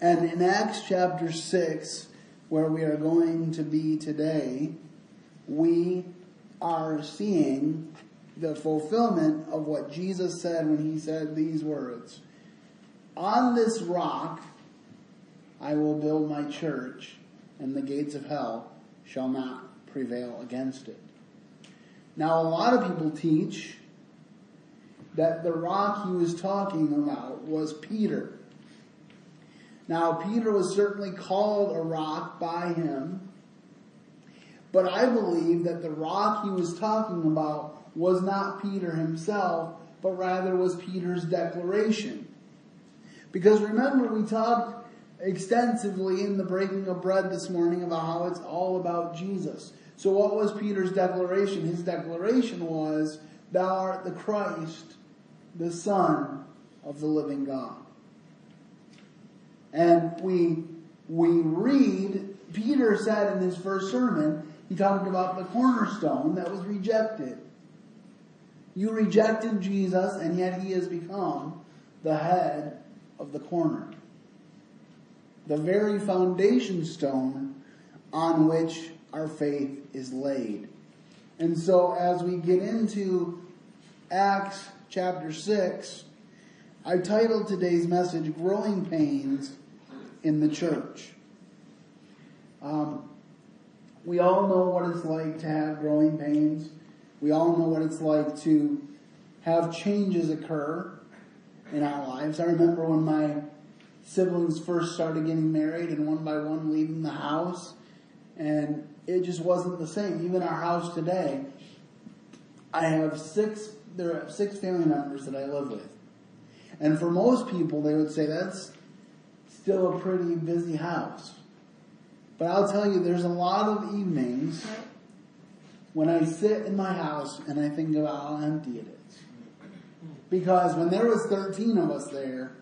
And in Acts chapter 6, where we are going to be today, we are seeing the fulfillment of what Jesus said when he said these words. On this rock I will build my church, and the gates of hell shall not prevail against it. Now a lot of people teach that the rock he was talking about was Peter. Now Peter was certainly called a rock by him, but I believe that the rock he was talking about was not Peter himself, but rather was Peter's declaration. Because remember we talked extensively in the breaking of bread this morning about how it's all about Jesus. So what was Peter's declaration? His declaration was, thou art the Christ, the Son of the living God. And we, we read, Peter said in his first sermon, he talked about the cornerstone that was rejected. You rejected Jesus and yet he has become the head of the corner. The very foundation stone on which our faith is laid. And so as we get into Acts chapter 6, I titled today's message, Growing Pains in the Church. Um, we all know what it's like to have growing pains. We all know what it's like to have changes occur in our lives. I remember when my siblings first started getting married and one by one leaving the house and it just wasn't the same. Even our house today, I have six, there are six family members that I live with. And for most people, they would say that's still a pretty busy house. But I'll tell you, there's a lot of evenings when I sit in my house and I think about how empty it is. Because when there was 13 of us there,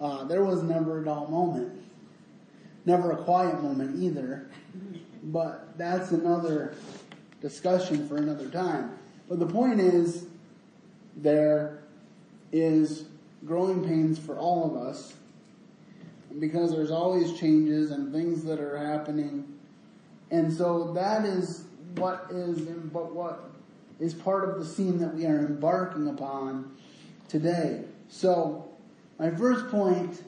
uh, there was never a dull moment. Never a quiet moment either. But that's another discussion for another time. But the point is, there is growing pains for all of us because there's always changes and things that are happening. And so that is what is, but what is part of the scene that we are embarking upon today. So, my first point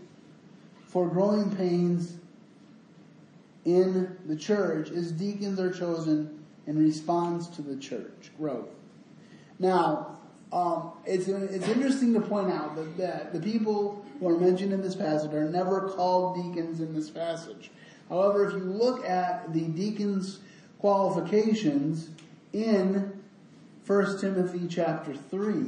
for growing pains in the church is deacons are chosen in response to the church growth. Now, um, it's it's interesting to point out that, that the people who are mentioned in this passage are never called deacons in this passage. However, if you look at the deacons' qualifications in 1 Timothy chapter 3,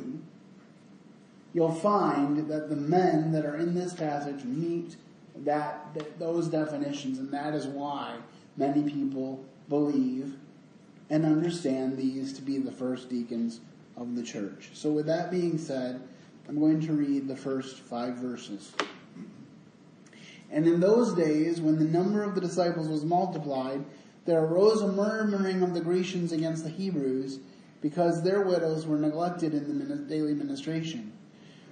you'll find that the men that are in this passage meet that, that those definitions, and that is why many people believe and understand these to be the first deacons of the church. So with that being said, I'm going to read the first five verses. And in those days, when the number of the disciples was multiplied, there arose a murmuring of the Grecians against the Hebrews, because their widows were neglected in the daily ministration.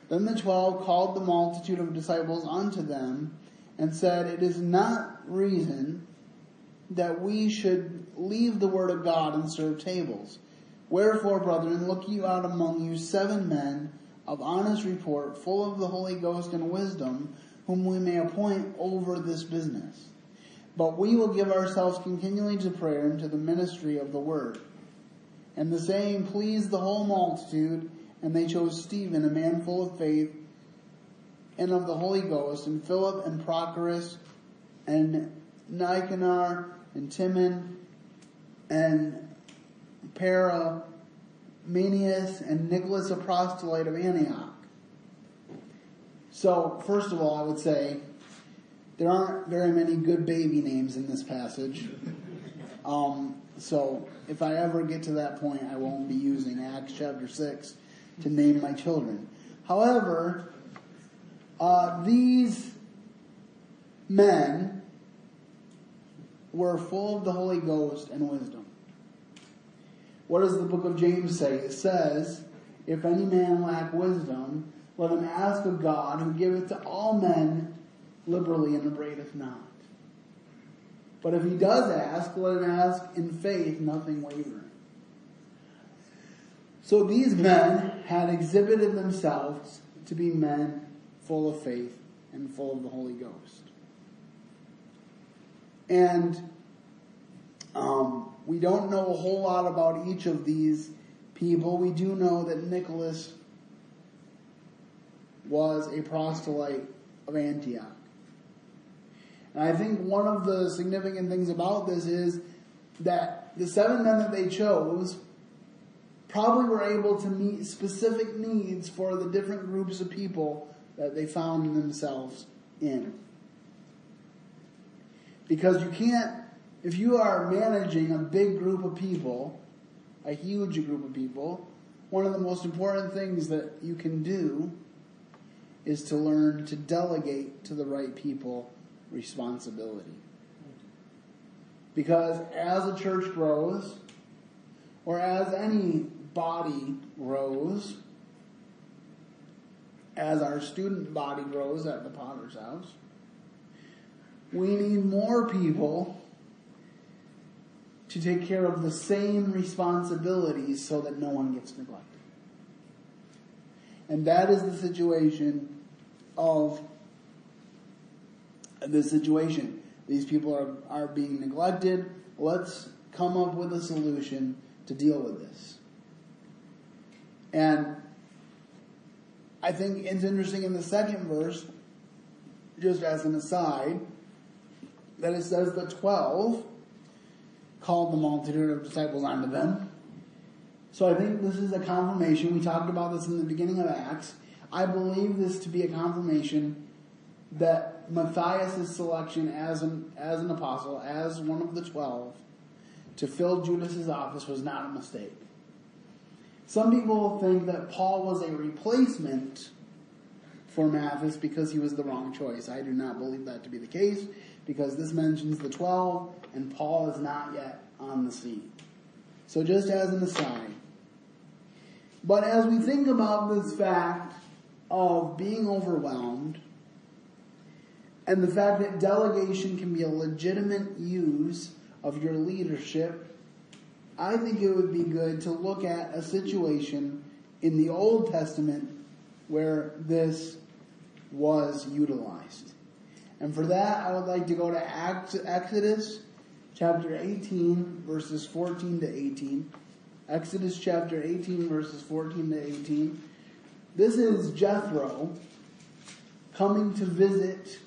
Then the twelve called the multitude of disciples unto them, and said, It is not reason that we should leave the word of God and serve tables. Wherefore, brethren, look you out among you seven men of honest report, full of the Holy Ghost and wisdom, whom we may appoint over this business. But we will give ourselves continually to prayer and to the ministry of the word. And the saying pleased the whole multitude, and they chose Stephen, a man full of faith and of the Holy Ghost, and Philip and Prochorus, and Nicanor, and Timon, and Parmenas, and Nicholas, a proselyte of Antioch. So, first of all, I would say there aren't very many good baby names in this passage. Um, so, if I ever get to that point, I won't be using Acts chapter 6 to name my children. However, uh, these men were full of the Holy Ghost and wisdom. What does the book of James say? It says, If any man lack wisdom, let him ask of God, who giveth to all men liberally and upbraideth not. But if he does ask, let him ask in faith, nothing wavering. So these men had exhibited themselves to be men full of faith and full of the Holy Ghost. And um, we don't know a whole lot about each of these people. We do know that Nicholas was a proselyte of Antioch. And I think one of the significant things about this is that the seven men that they chose probably were able to meet specific needs for the different groups of people that they found themselves in. Because you can't, if you are managing a big group of people, a huge group of people, one of the most important things that you can do is to learn to delegate to the right people responsibility. Because as a church grows, or as any body grows, as our student body grows at the Potter's house, we need more people to take care of the same responsibilities so that no one gets neglected. And that is the situation of the situation. These people are, are being neglected. Let's come up with a solution to deal with this. And I think it's interesting in the second verse, just as an aside, that it says the twelve called the multitude of disciples unto them. So I think this is a confirmation. We talked about this in the beginning of Acts. I believe this to be a confirmation that Matthias' selection as an, as an apostle, as one of the twelve, to fill Judas's office was not a mistake. Some people think that Paul was a replacement for Matthias because he was the wrong choice. I do not believe that to be the case because this mentions the 12 and Paul is not yet on the scene. So just as an aside. But as we think about this fact of being overwhelmed and the fact that delegation can be a legitimate use of your leadership I think it would be good to look at a situation in the Old Testament where this was utilized. And for that, I would like to go to Exodus chapter 18, verses 14 to 18. Exodus chapter 18, verses 14 to 18. This is Jethro coming to visit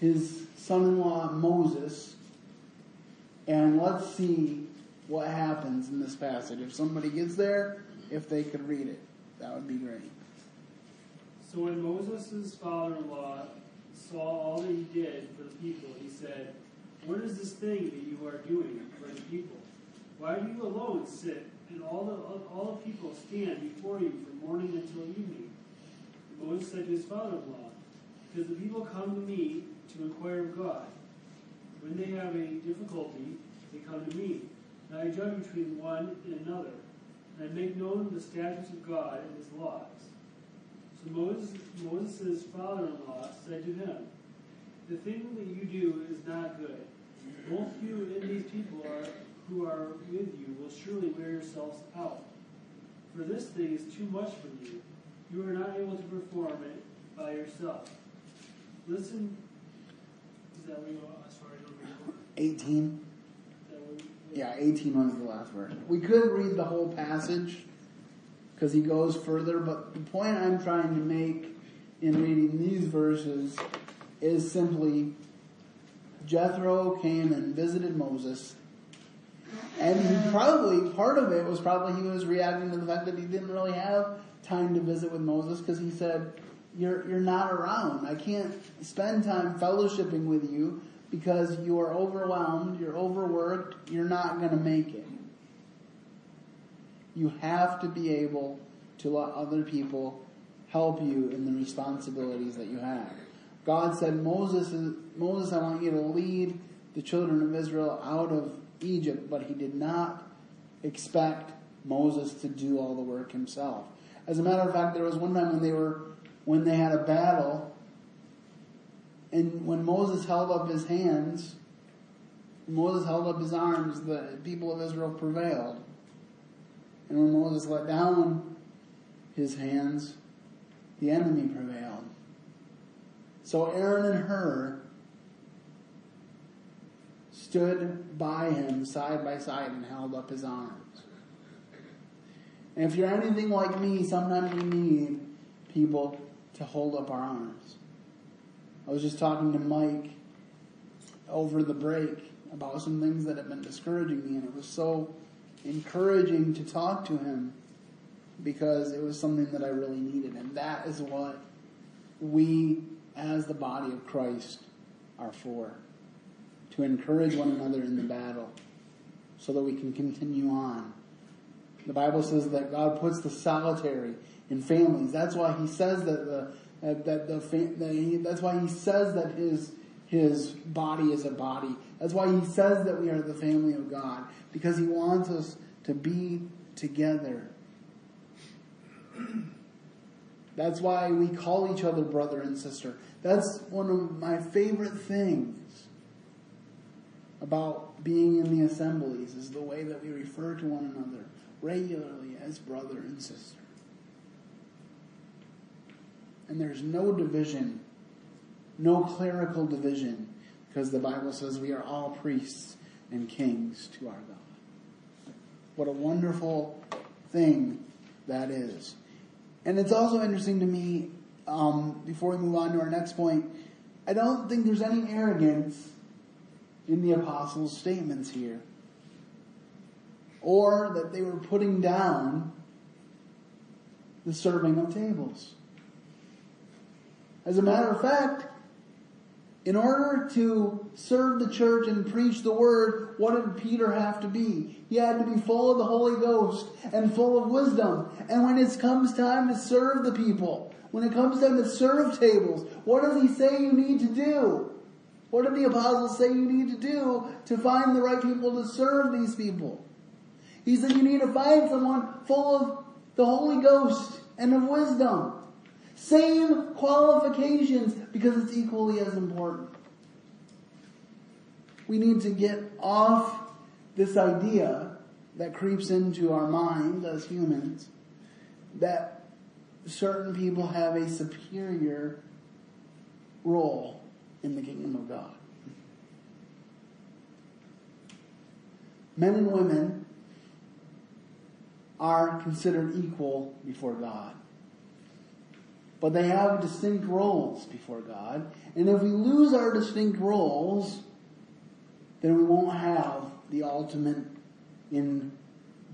his son-in-law Moses. And let's see what happens in this passage. If somebody gets there, if they could read it, that would be great. So when Moses' father-in-law saw all that he did for the people, he said, What is this thing that you are doing for the people? Why do you alone sit and all the, all the people stand before you from morning until evening? And Moses said to his father-in-law, Because the people come to me to inquire of God. When they have a difficulty, they come to me. And I judge between one and another, and I make known the statutes of God and his laws. So Moses, Moses' father-in-law said to him, The thing that you do is not good. Both you and these people are, who are with you will surely wear yourselves out. For this thing is too much for you. You are not able to perform it by yourself. Listen. Is that where you are as 18. Yeah, 18 was the last verse. We could read the whole passage because he goes further, but the point I'm trying to make in reading these verses is simply Jethro came and visited Moses. And he probably, part of it was probably he was reacting to the fact that he didn't really have time to visit with Moses because he said, you're, you're not around. I can't spend time fellowshipping with you because you are overwhelmed, you're overworked, you're not going to make it. You have to be able to let other people help you in the responsibilities that you have. God said, Moses, Moses, I want you to lead the children of Israel out of Egypt, but he did not expect Moses to do all the work himself. As a matter of fact, there was one time when they were, when they had a battle And when Moses held up his hands, Moses held up his arms, the people of Israel prevailed. And when Moses let down his hands, the enemy prevailed. So Aaron and Hur stood by him side by side and held up his arms. And if you're anything like me, sometimes we need people to hold up our arms. I was just talking to Mike over the break about some things that have been discouraging me, and it was so encouraging to talk to him because it was something that I really needed. And that is what we, as the body of Christ, are for to encourage one another in the battle so that we can continue on. The Bible says that God puts the solitary in families. That's why he says that the that the that he, that's why he says that his his body is a body. That's why he says that we are the family of God because he wants us to be together. That's why we call each other brother and sister. That's one of my favorite things about being in the assemblies is the way that we refer to one another regularly as brother and sister. And there's no division, no clerical division, because the Bible says we are all priests and kings to our God. What a wonderful thing that is. And it's also interesting to me, um, before we move on to our next point, I don't think there's any arrogance in the apostles' statements here. Or that they were putting down the serving of tables. As a matter of fact, in order to serve the church and preach the word, what did Peter have to be? He had to be full of the Holy Ghost and full of wisdom. And when it comes time to serve the people, when it comes time to serve tables, what does he say you need to do? What did the apostles say you need to do to find the right people to serve these people? He said you need to find someone full of the Holy Ghost and of wisdom. Same qualifications because it's equally as important. We need to get off this idea that creeps into our minds as humans that certain people have a superior role in the kingdom of God. Men and women are considered equal before God. But they have distinct roles before God. And if we lose our distinct roles, then we won't have the ultimate in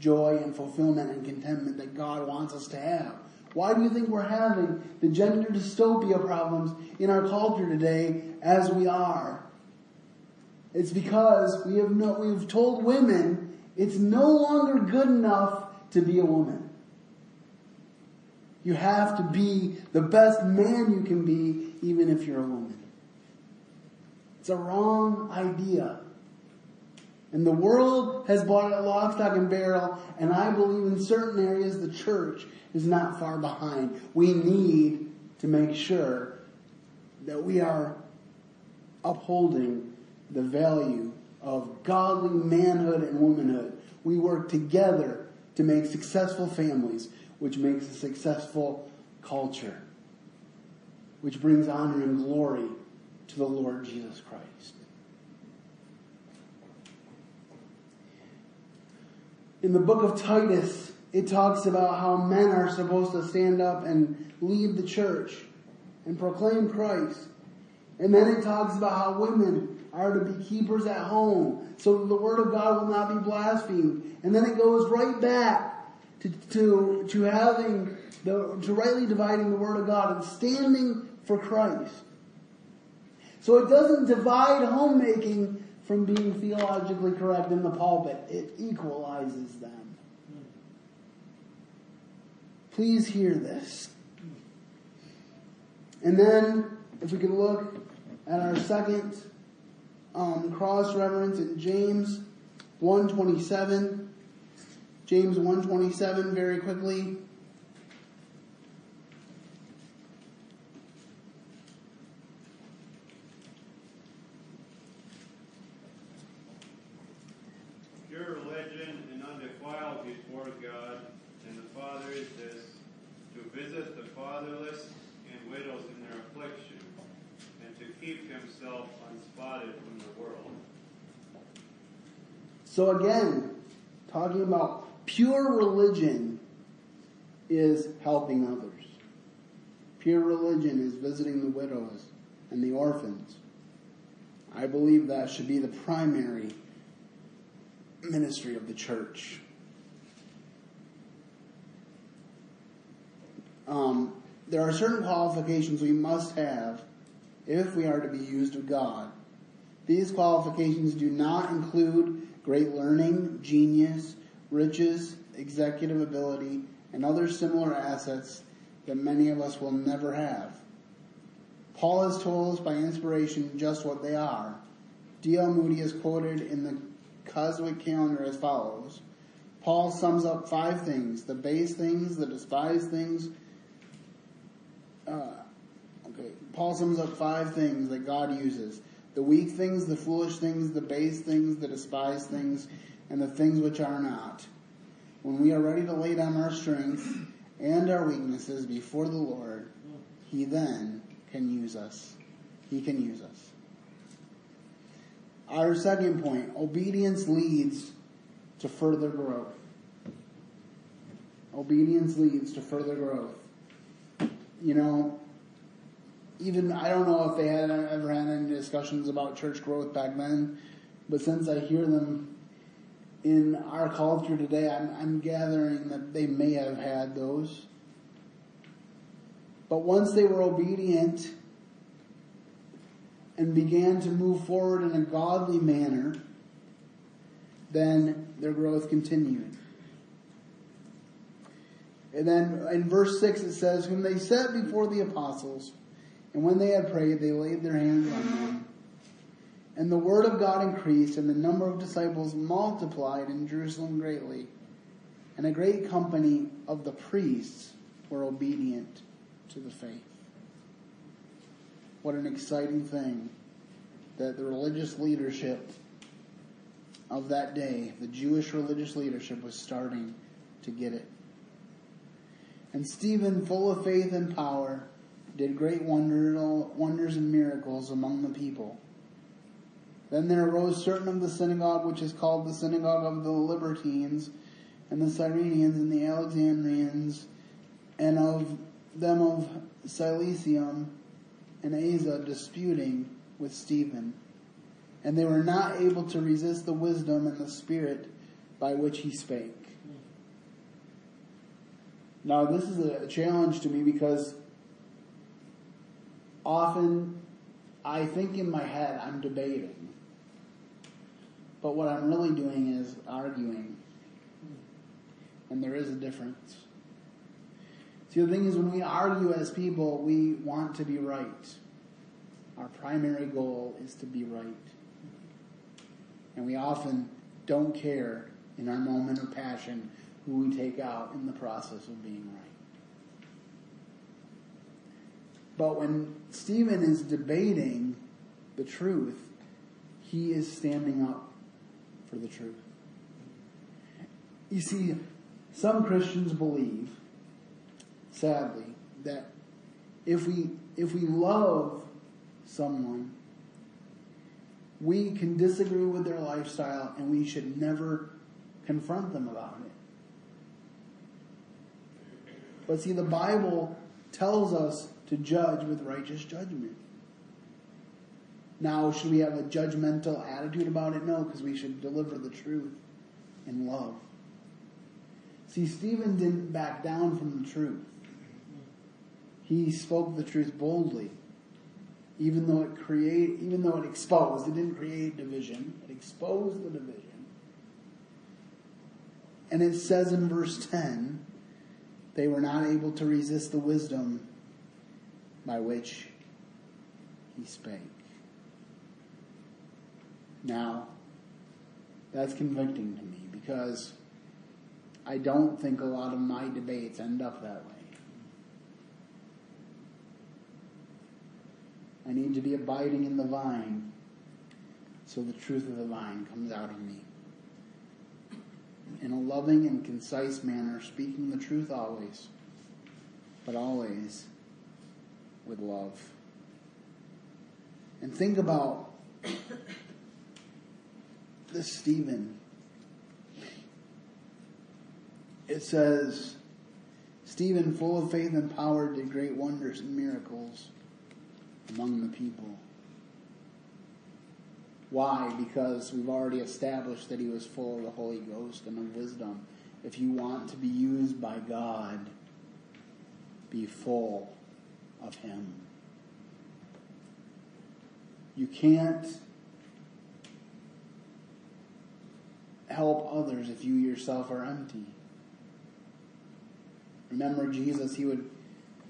joy and fulfillment and contentment that God wants us to have. Why do you think we're having the gender dystopia problems in our culture today as we are? It's because we have no, we've told women it's no longer good enough to be a woman. You have to be the best man you can be even if you're a woman. It's a wrong idea. And the world has bought it lock, stock, and barrel, and I believe in certain areas the church is not far behind. We need to make sure that we are upholding the value of godly manhood and womanhood. We work together to make successful families, which makes a successful culture, which brings honor and glory to the Lord Jesus Christ. In the book of Titus, it talks about how men are supposed to stand up and lead the church and proclaim Christ. And then it talks about how women are to be keepers at home so that the word of God will not be blasphemed. And then it goes right back to, to, to having the, to rightly dividing the word of God and standing for Christ. So it doesn't divide homemaking from being theologically correct in the pulpit. It equalizes them. Please hear this. And then, if we could look at our second um, cross reference in James 127. James 127 very quickly. Pure religion and undefiled before God and the Father is this, to visit the fatherless and widows in their affliction, and to keep himself unspotted from the world. So again, talking about pure religion is helping others. Pure religion is visiting the widows and the orphans. I believe that should be the primary ministry of the church. Um, there are certain qualifications we must have if we are to be used of God. These qualifications do not include great learning, genius, riches, executive ability, and other similar assets that many of us will never have. Paul has told us by inspiration just what they are. D.L. Moody is quoted in the Cosmic Calendar as follows. Paul sums up five things, the base things, the despised things. Uh, okay, Paul sums up five things that God uses. The weak things, the foolish things, the base things, the despised things, and the things which are not. When we are ready to lay down our strength and our weaknesses before the Lord, He then can use us. He can use us. Our second point, obedience leads to further growth. Obedience leads to further growth. You know, even, I don't know if they had ever had any discussions about church growth back then, but since I hear them in our culture today, I'm, I'm gathering that they may have had those. But once they were obedient and began to move forward in a godly manner, then their growth continued. And then in verse 6 it says, Whom they set before the apostles, and when they had prayed, they laid their hands on them. And the word of God increased, and the number of disciples multiplied in Jerusalem greatly. And a great company of the priests were obedient to the faith. What an exciting thing that the religious leadership of that day, the Jewish religious leadership, was starting to get it. And Stephen, full of faith and power, did great wonders and miracles among the people. Then there arose certain of the synagogue, which is called the synagogue of the Libertines, and the Cyrenians, and the Alexandrians, and of them of Cilicia and Asia disputing with Stephen. And they were not able to resist the wisdom and the spirit by which he spake. Now, this is a challenge to me because often I think in my head I'm debating. But what I'm really doing is arguing. And there is a difference. See, the thing is, when we argue as people, we want to be right. Our primary goal is to be right. And we often don't care in our moment of passion who we take out in the process of being right. But when Stephen is debating the truth, he is standing up for the truth. You see, some Christians believe, sadly, that if we if we love someone, we can disagree with their lifestyle and we should never confront them about it. But see, the Bible tells us to judge with righteous judgment. Now, should we have a judgmental attitude about it? No, because we should deliver the truth in love. See, Stephen didn't back down from the truth. He spoke the truth boldly, even though it create, even though it exposed. It didn't create division; it exposed the division. And it says in verse ten, they were not able to resist the wisdom by which he spake. Now, that's convicting to me because I don't think a lot of my debates end up that way. I need to be abiding in the vine so the truth of the vine comes out of me. In a loving and concise manner, speaking the truth always, but always with love. And think about this Stephen. It says, Stephen, full of faith and power, did great wonders and miracles among the people. Why? Because we've already established that he was full of the Holy Ghost and of wisdom. If you want to be used by God, be full of him. You can't help others if you yourself are empty. Remember Jesus, he would,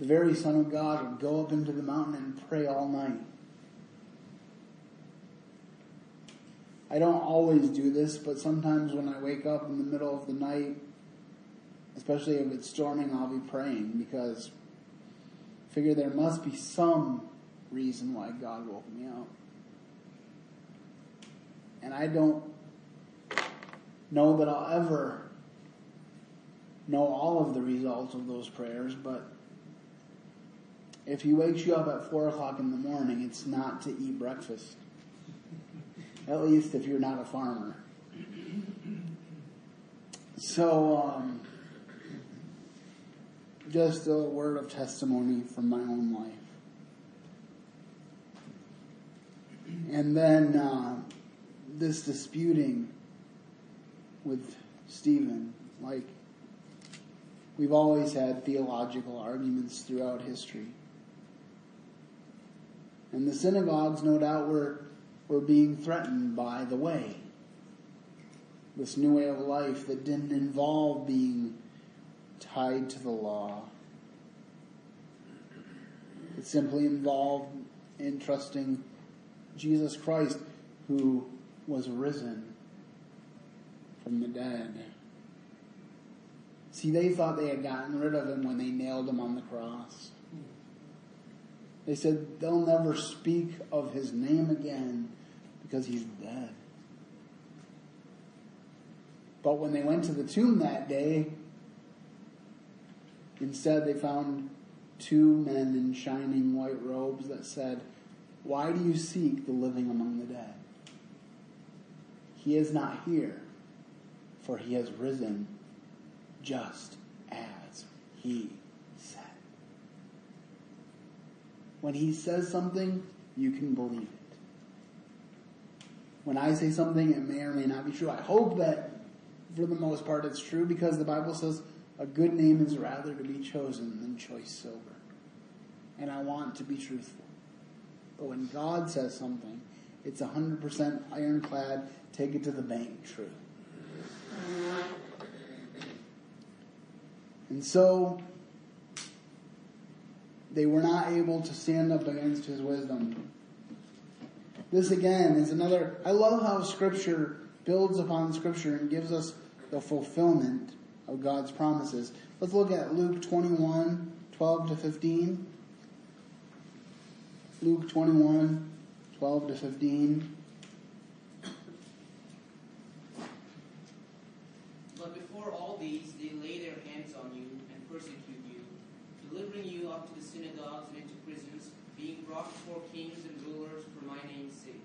the very Son of God would go up into the mountain and pray all night. I don't always do this, but sometimes when I wake up in the middle of the night, especially if it's storming, I'll be praying because I figure there must be some reason why God woke me up. And I don't know that I'll ever know all of the results of those prayers, but if he wakes you up at four o'clock in the morning, it's not to eat breakfast. At least if you're not a farmer. So, um, just a word of testimony from my own life. And then uh, this disputing with Stephen, like we've always had theological arguments throughout history. And the synagogues, no doubt, were were being threatened by the way. This new way of life that didn't involve being tied to the law. It simply involved in trusting Jesus Christ who was risen from the dead. See, they thought they had gotten rid of him when they nailed him on the cross. They said they'll never speak of his name again because he's dead. But when they went to the tomb that day, instead they found two men in shining white robes that said, Why do you seek the living among the dead? He is not here, for he has risen just as he said. When he says something, you can believe it when I say something, it may or may not be true. I hope that for the most part it's true because the Bible says a good name is rather to be chosen than choice silver. And I want to be truthful. But when God says something, it's 100% ironclad, take it to the bank true. And so, they were not able to stand up against his wisdom. This again is another, I love how scripture builds upon scripture and gives us the fulfillment of God's promises. Let's look at Luke 21, 12 to 15. Luke 21, 12 to 15. But before all these, they lay their hands on you and persecute you, delivering you up to the synagogues and into prisons, being brought before kings and rulers for my name's sake.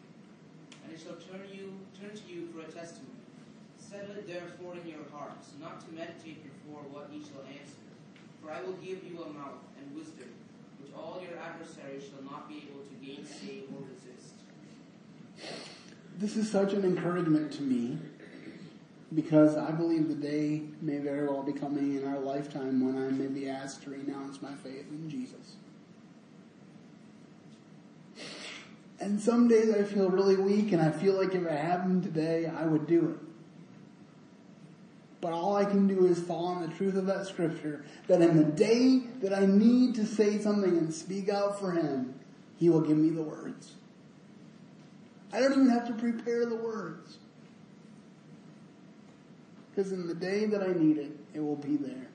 And it shall turn you turn to you for a testimony. Settle it therefore in your hearts, not to meditate before what ye shall answer. For I will give you a mouth and wisdom, which all your adversaries shall not be able to gainsay or resist. This is such an encouragement to me because I believe the day may very well be coming in our lifetime when I may be asked to renounce my faith in Jesus. And some days I feel really weak and I feel like if it happened today, I would do it. But all I can do is fall on the truth of that scripture that in the day that I need to say something and speak out for Him, He will give me the words. I don't even have to prepare the words. Because in the day that I need it, it will be there.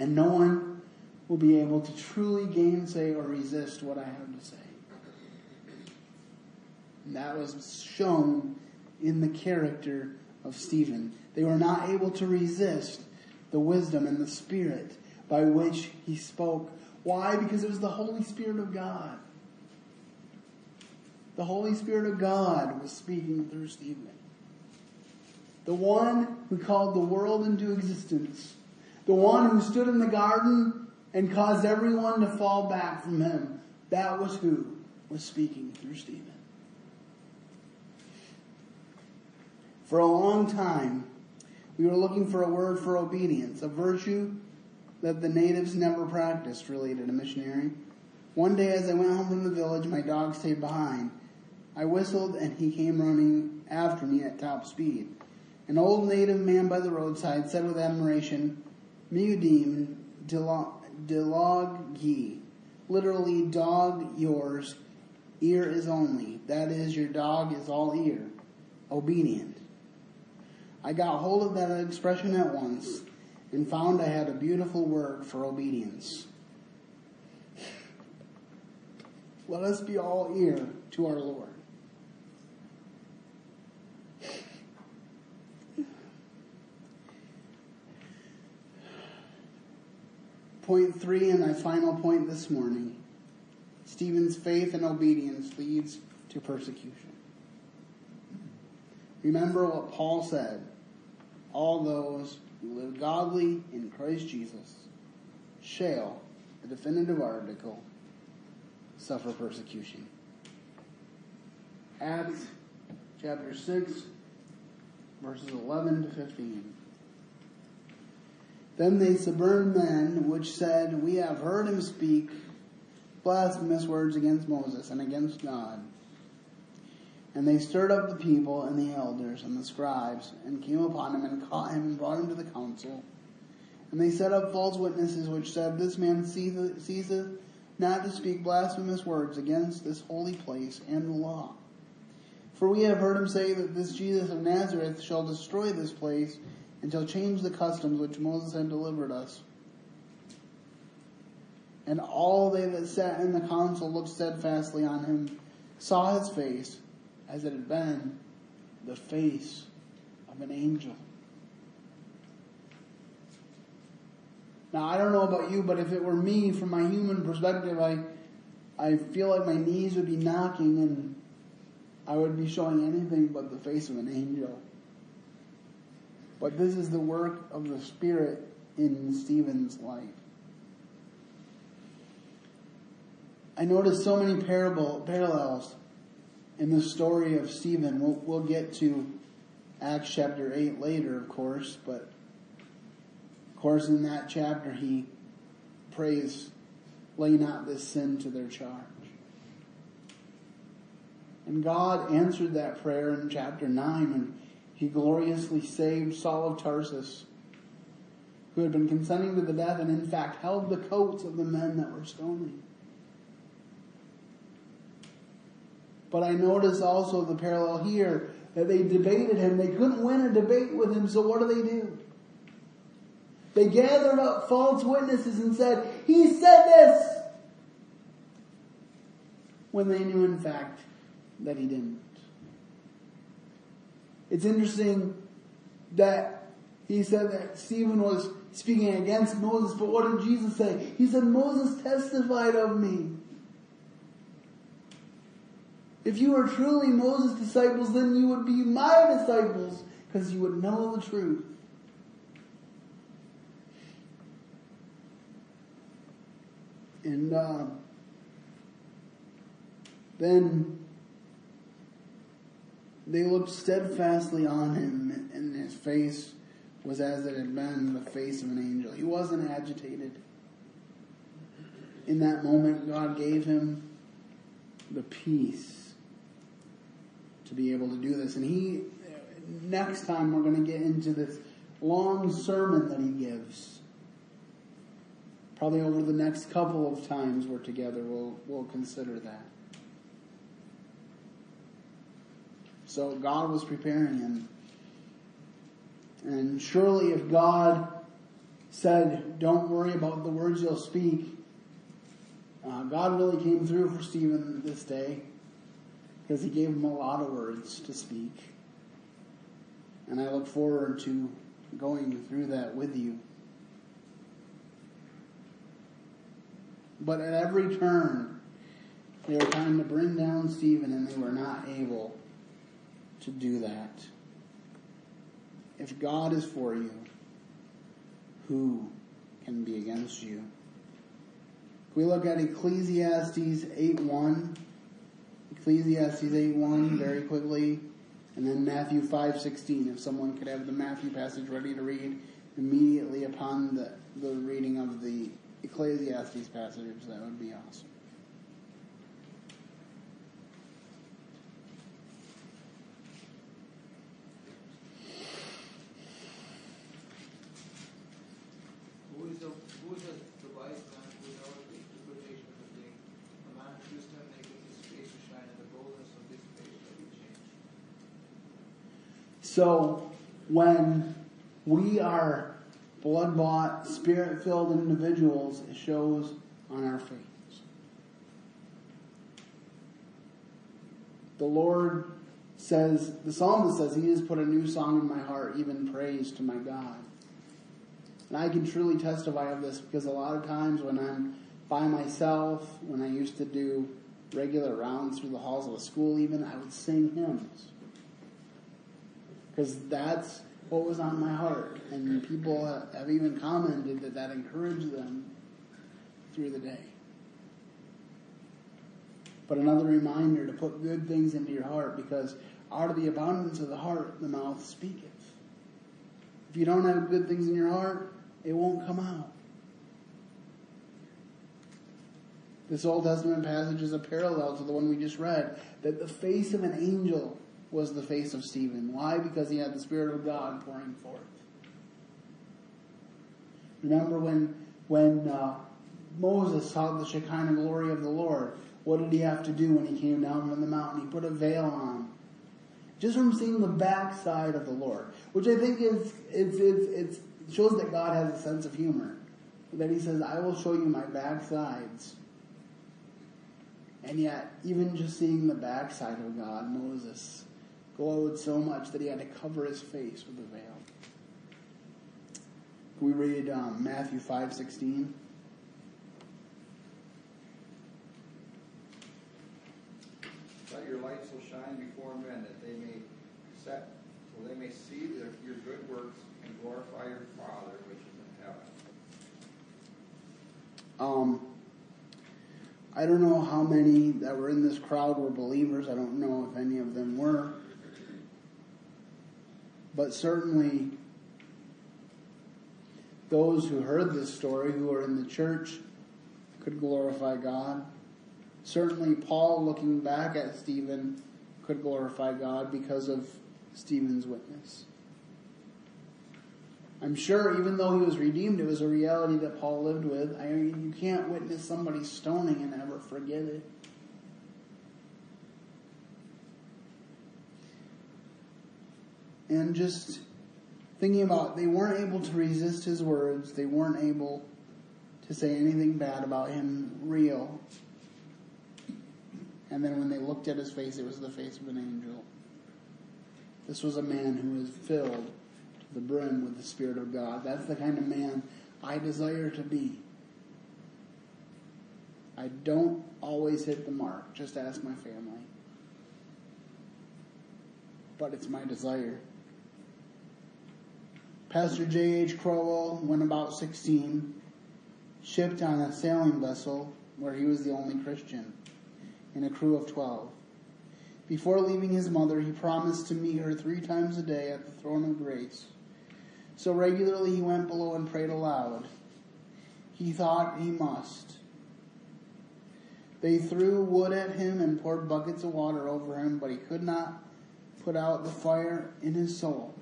And no one will be able to truly gainsay or resist what I have to say. And that was shown in the character of Stephen. They were not able to resist the wisdom and the spirit by which he spoke. Why? Because it was the Holy Spirit of God. The Holy Spirit of God was speaking through Stephen. The one who called the world into existence. The one who stood in the garden and caused everyone to fall back from him. That was who was speaking through Stephen. For a long time, we were looking for a word for obedience, a virtue that the natives never practiced, related a missionary. One day as I went home from the village, my dog stayed behind. I whistled and he came running after me at top speed. An old native man by the roadside said with admiration, Miudim Dilogi, literally dog yours, ear is only. That is, your dog is all ear, obedient. I got hold of that expression at once and found I had a beautiful word for obedience. Let us be all ear to our Lord. Point three, and my final point this morning Stephen's faith and obedience leads to persecution. Remember what Paul said all those who live godly in Christ Jesus shall, the definitive article, suffer persecution. Acts chapter 6, verses 11 to 15. Then they suborned men which said, We have heard him speak blasphemous words against Moses and against God. And they stirred up the people and the elders and the scribes, and came upon him and caught him and brought him to the council. And they set up false witnesses which said, This man ceaseth not to speak blasphemous words against this holy place and the law. For we have heard him say that this Jesus of Nazareth shall destroy this place and shall change the customs which Moses had delivered us. And all they that sat in the council looked steadfastly on him, saw his face, as it had been the face of an angel. Now I don't know about you, but if it were me, from my human perspective, I, I feel like my knees would be knocking and I would be showing anything but the face of an angel. But this is the work of the Spirit in Stephen's life. I noticed so many parable, parallels in the story of Stephen. We'll, we'll get to Acts chapter 8 later, of course, but of course in that chapter he prays, lay not this sin to their charge. And God answered that prayer in chapter 9 and he gloriously saved Saul of Tarsus, who had been consenting to the death and in fact held the coats of the men that were stoning. But I notice also the parallel here that they debated him. They couldn't win a debate with him, so what do they do? They gathered up false witnesses and said, He said this! When they knew in fact that he didn't. It's interesting that he said that Stephen was speaking against Moses, but what did Jesus say? He said, Moses testified of me. If you were truly Moses' disciples, then you would be my disciples because you would know the truth. And uh, then they looked steadfastly on him, and his face was as it had been the face of an angel. He wasn't agitated. In that moment, God gave him the peace to be able to do this. And he, next time we're going to get into this long sermon that he gives. Probably over the next couple of times we're together, we'll, we'll consider that. So God was preparing him. And surely if God said, don't worry about the words you'll speak, uh, God really came through for Stephen this day because he gave him a lot of words to speak. And I look forward to going through that with you. But at every turn, They were trying to bring down Stephen and they were not able to do that. If God is for you, who can be against you? If we look at Ecclesiastes 8.1, Ecclesiastes 8.1 very quickly, and then Matthew 5.16, if someone could have the Matthew passage ready to read immediately upon the, the reading of the Ecclesiastes passage, that would be awesome. Who is the who is the, the wise man who knows the interpretation of the thing? A man of wisdom maketh his face to shine, and the boldness of his face shall be changed. So when we are blood bought, spirit filled individuals, it shows on our face. The Lord says, the psalmist says, He has put a new song in my heart, even praise to my God. And I can truly testify of this because a lot of times when I'm by myself, when I used to do regular rounds through the halls of a school even, I would sing hymns. Because that's what was on my heart. And people have even commented that that encouraged them through the day. But another reminder to put good things into your heart because out of the abundance of the heart, the mouth speaketh. If you don't have good things in your heart, it won't come out. This Old Testament passage is a parallel to the one we just read, that the face of an angel was the face of Stephen. Why? Because he had the Spirit of God pouring forth. Remember when when uh, Moses saw the Shekinah glory of the Lord, what did he have to do when he came down from the mountain? He put a veil on. Just from seeing the backside of the Lord. Which I think is it's it's it shows that God has a sense of humor. That he says, I will show you my backsides. And yet, even just seeing the backside of God, Moses glowed so much that he had to cover his face with a veil. Can we read um, Matthew five sixteen? Let your light so shine before men that they may set, so they may see their, your good works and glorify your Father which is in heaven. Um, I don't know how many that were in this crowd were believers. I don't know if any of them were. But certainly, those who heard this story, who are in the church, could glorify God. Certainly, Paul, looking back at Stephen, could glorify God because of Stephen's witness. I'm sure, even though he was redeemed, it was a reality that Paul lived with. I mean, you can't witness somebody stoning and ever forget it. And just thinking about, they weren't able to resist his words. They weren't able to say anything bad about him real. And then when they looked at his face, it was the face of an angel. This was a man who was filled to the brim with the Spirit of God. That's the kind of man I desire to be. I don't always hit the mark. Just ask my family. But it's my desire. Pastor J.H. Crowell, when about 16, shipped on a sailing vessel where he was the only Christian in a crew of 12. Before leaving his mother, he promised to meet her three times a day at the throne of grace. So regularly he went below and prayed aloud. He thought he must. They threw wood at him and poured buckets of water over him, but he could not put out the fire in his soul.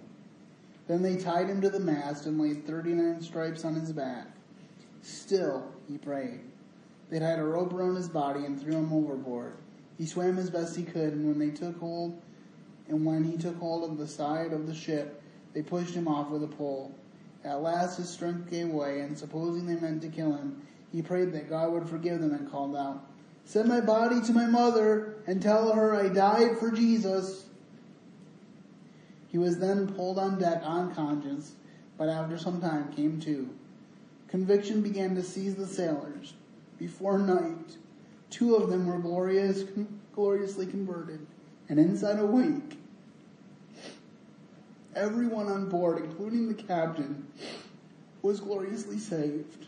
Then they tied him to the mast and laid 39 stripes on his back. Still, he prayed. They tied a rope around his body and threw him overboard. He swam as best he could, and when they took hold, and when he took hold of the side of the ship, they pushed him off with a pole. At last his strength gave way, and supposing they meant to kill him, he prayed that God would forgive them and called out, Send my body to my mother and tell her I died for Jesus. He was then pulled on deck unconscious, but after some time came to. Conviction began to seize the sailors. Before night, Two of them were glorious, gloriously converted, and inside a week, everyone on board, including the captain, was gloriously saved.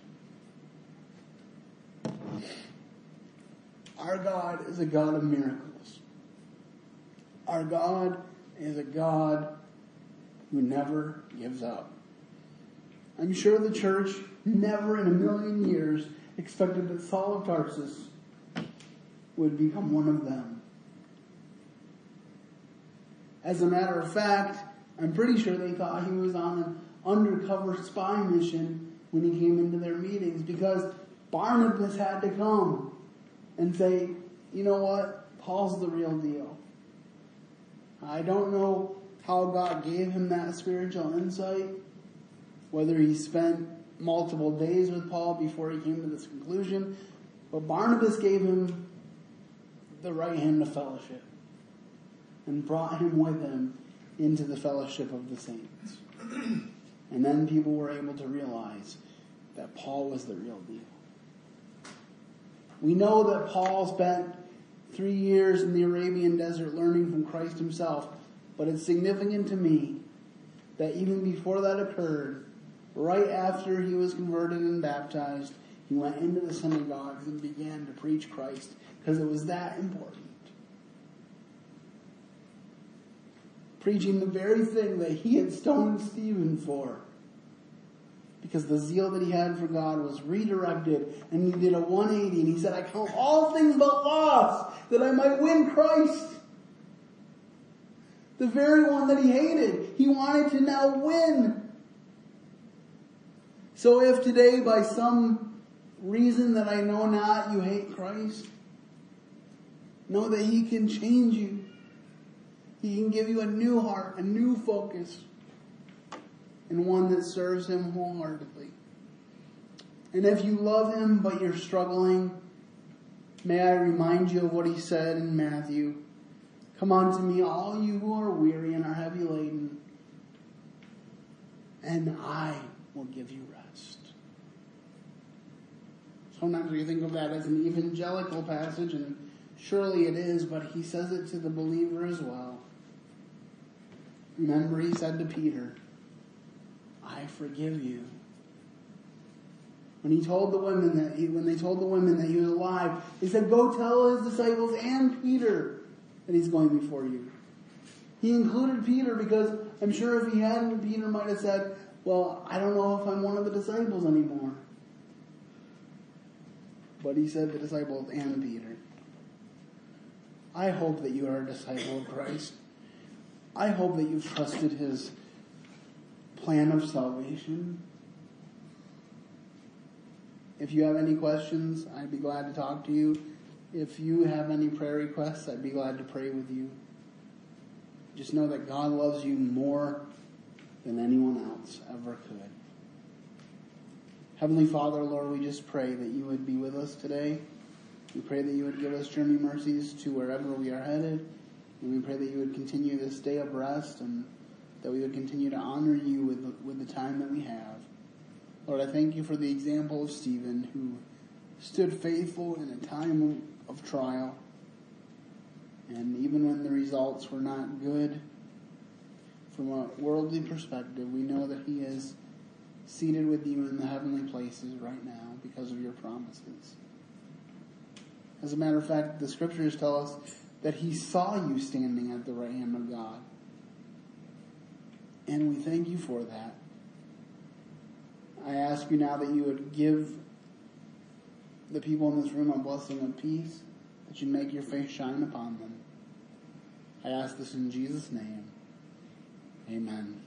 Our God is a God of miracles. Our God is a God who never gives up. I'm sure the church never in a million years expected that Saul of Tarsus would become one of them. As a matter of fact, I'm pretty sure they thought he was on an undercover spy mission when he came into their meetings because Barnabas had to come and say, you know what? Paul's the real deal. I don't know how God gave him that spiritual insight, whether he spent multiple days with Paul before he came to this conclusion, but Barnabas gave him the right hand of fellowship and brought him with him into the fellowship of the saints. and then people were able to realize that Paul was the real deal. We know that Paul spent three years in the Arabian desert learning from Christ himself, but it's significant to me that even before that occurred, right after he was converted and baptized, he went into the synagogues and began to preach Christ because it was that important. Preaching the very thing that he had stoned Stephen for. Because the zeal that he had for God was redirected and he did a 180 and he said, I count all things but loss that I might win Christ. The very one that he hated, he wanted to now win. So if today by some reason that I know not you hate Christ, know that he can change you. He can give you a new heart, a new focus, and one that serves him wholeheartedly. And if you love him but you're struggling, may I remind you of what he said in Matthew. Come unto me, all you who are weary and are heavy laden, and I will give you rest. Sometimes we think of that as an evangelical passage, and surely it is, but he says it to the believer as well. Remember, he said to Peter, I forgive you. When he told the women that he, when they told the women that he was alive, he said, "Go tell his disciples and Peter that he's going before you." He included Peter because I'm sure if he hadn't, Peter might have said, "Well, I don't know if I'm one of the disciples anymore." But he said the disciples and Peter. I hope that you are a disciple of Christ. I hope that you've trusted his plan of salvation. If you have any questions, I'd be glad to talk to you. If you have any prayer requests, I'd be glad to pray with you. Just know that God loves you more than anyone else ever could. Heavenly Father, Lord, we just pray that you would be with us today. We pray that you would give us journey mercies to wherever we are headed. And we pray that you would continue this day of rest and that we would continue to honor you with the, with the time that we have. Lord, I thank you for the example of Stephen who stood faithful in a time of trial. And even when the results were not good, from a worldly perspective, we know that he is seated with you in the heavenly places right now because of your promises. As a matter of fact, the scriptures tell us that he saw you standing at the right hand of God. And we thank you for that. I ask you now that you would give the people in this room a blessing of peace, that you make your face shine upon them. I ask this in Jesus' name. Amen.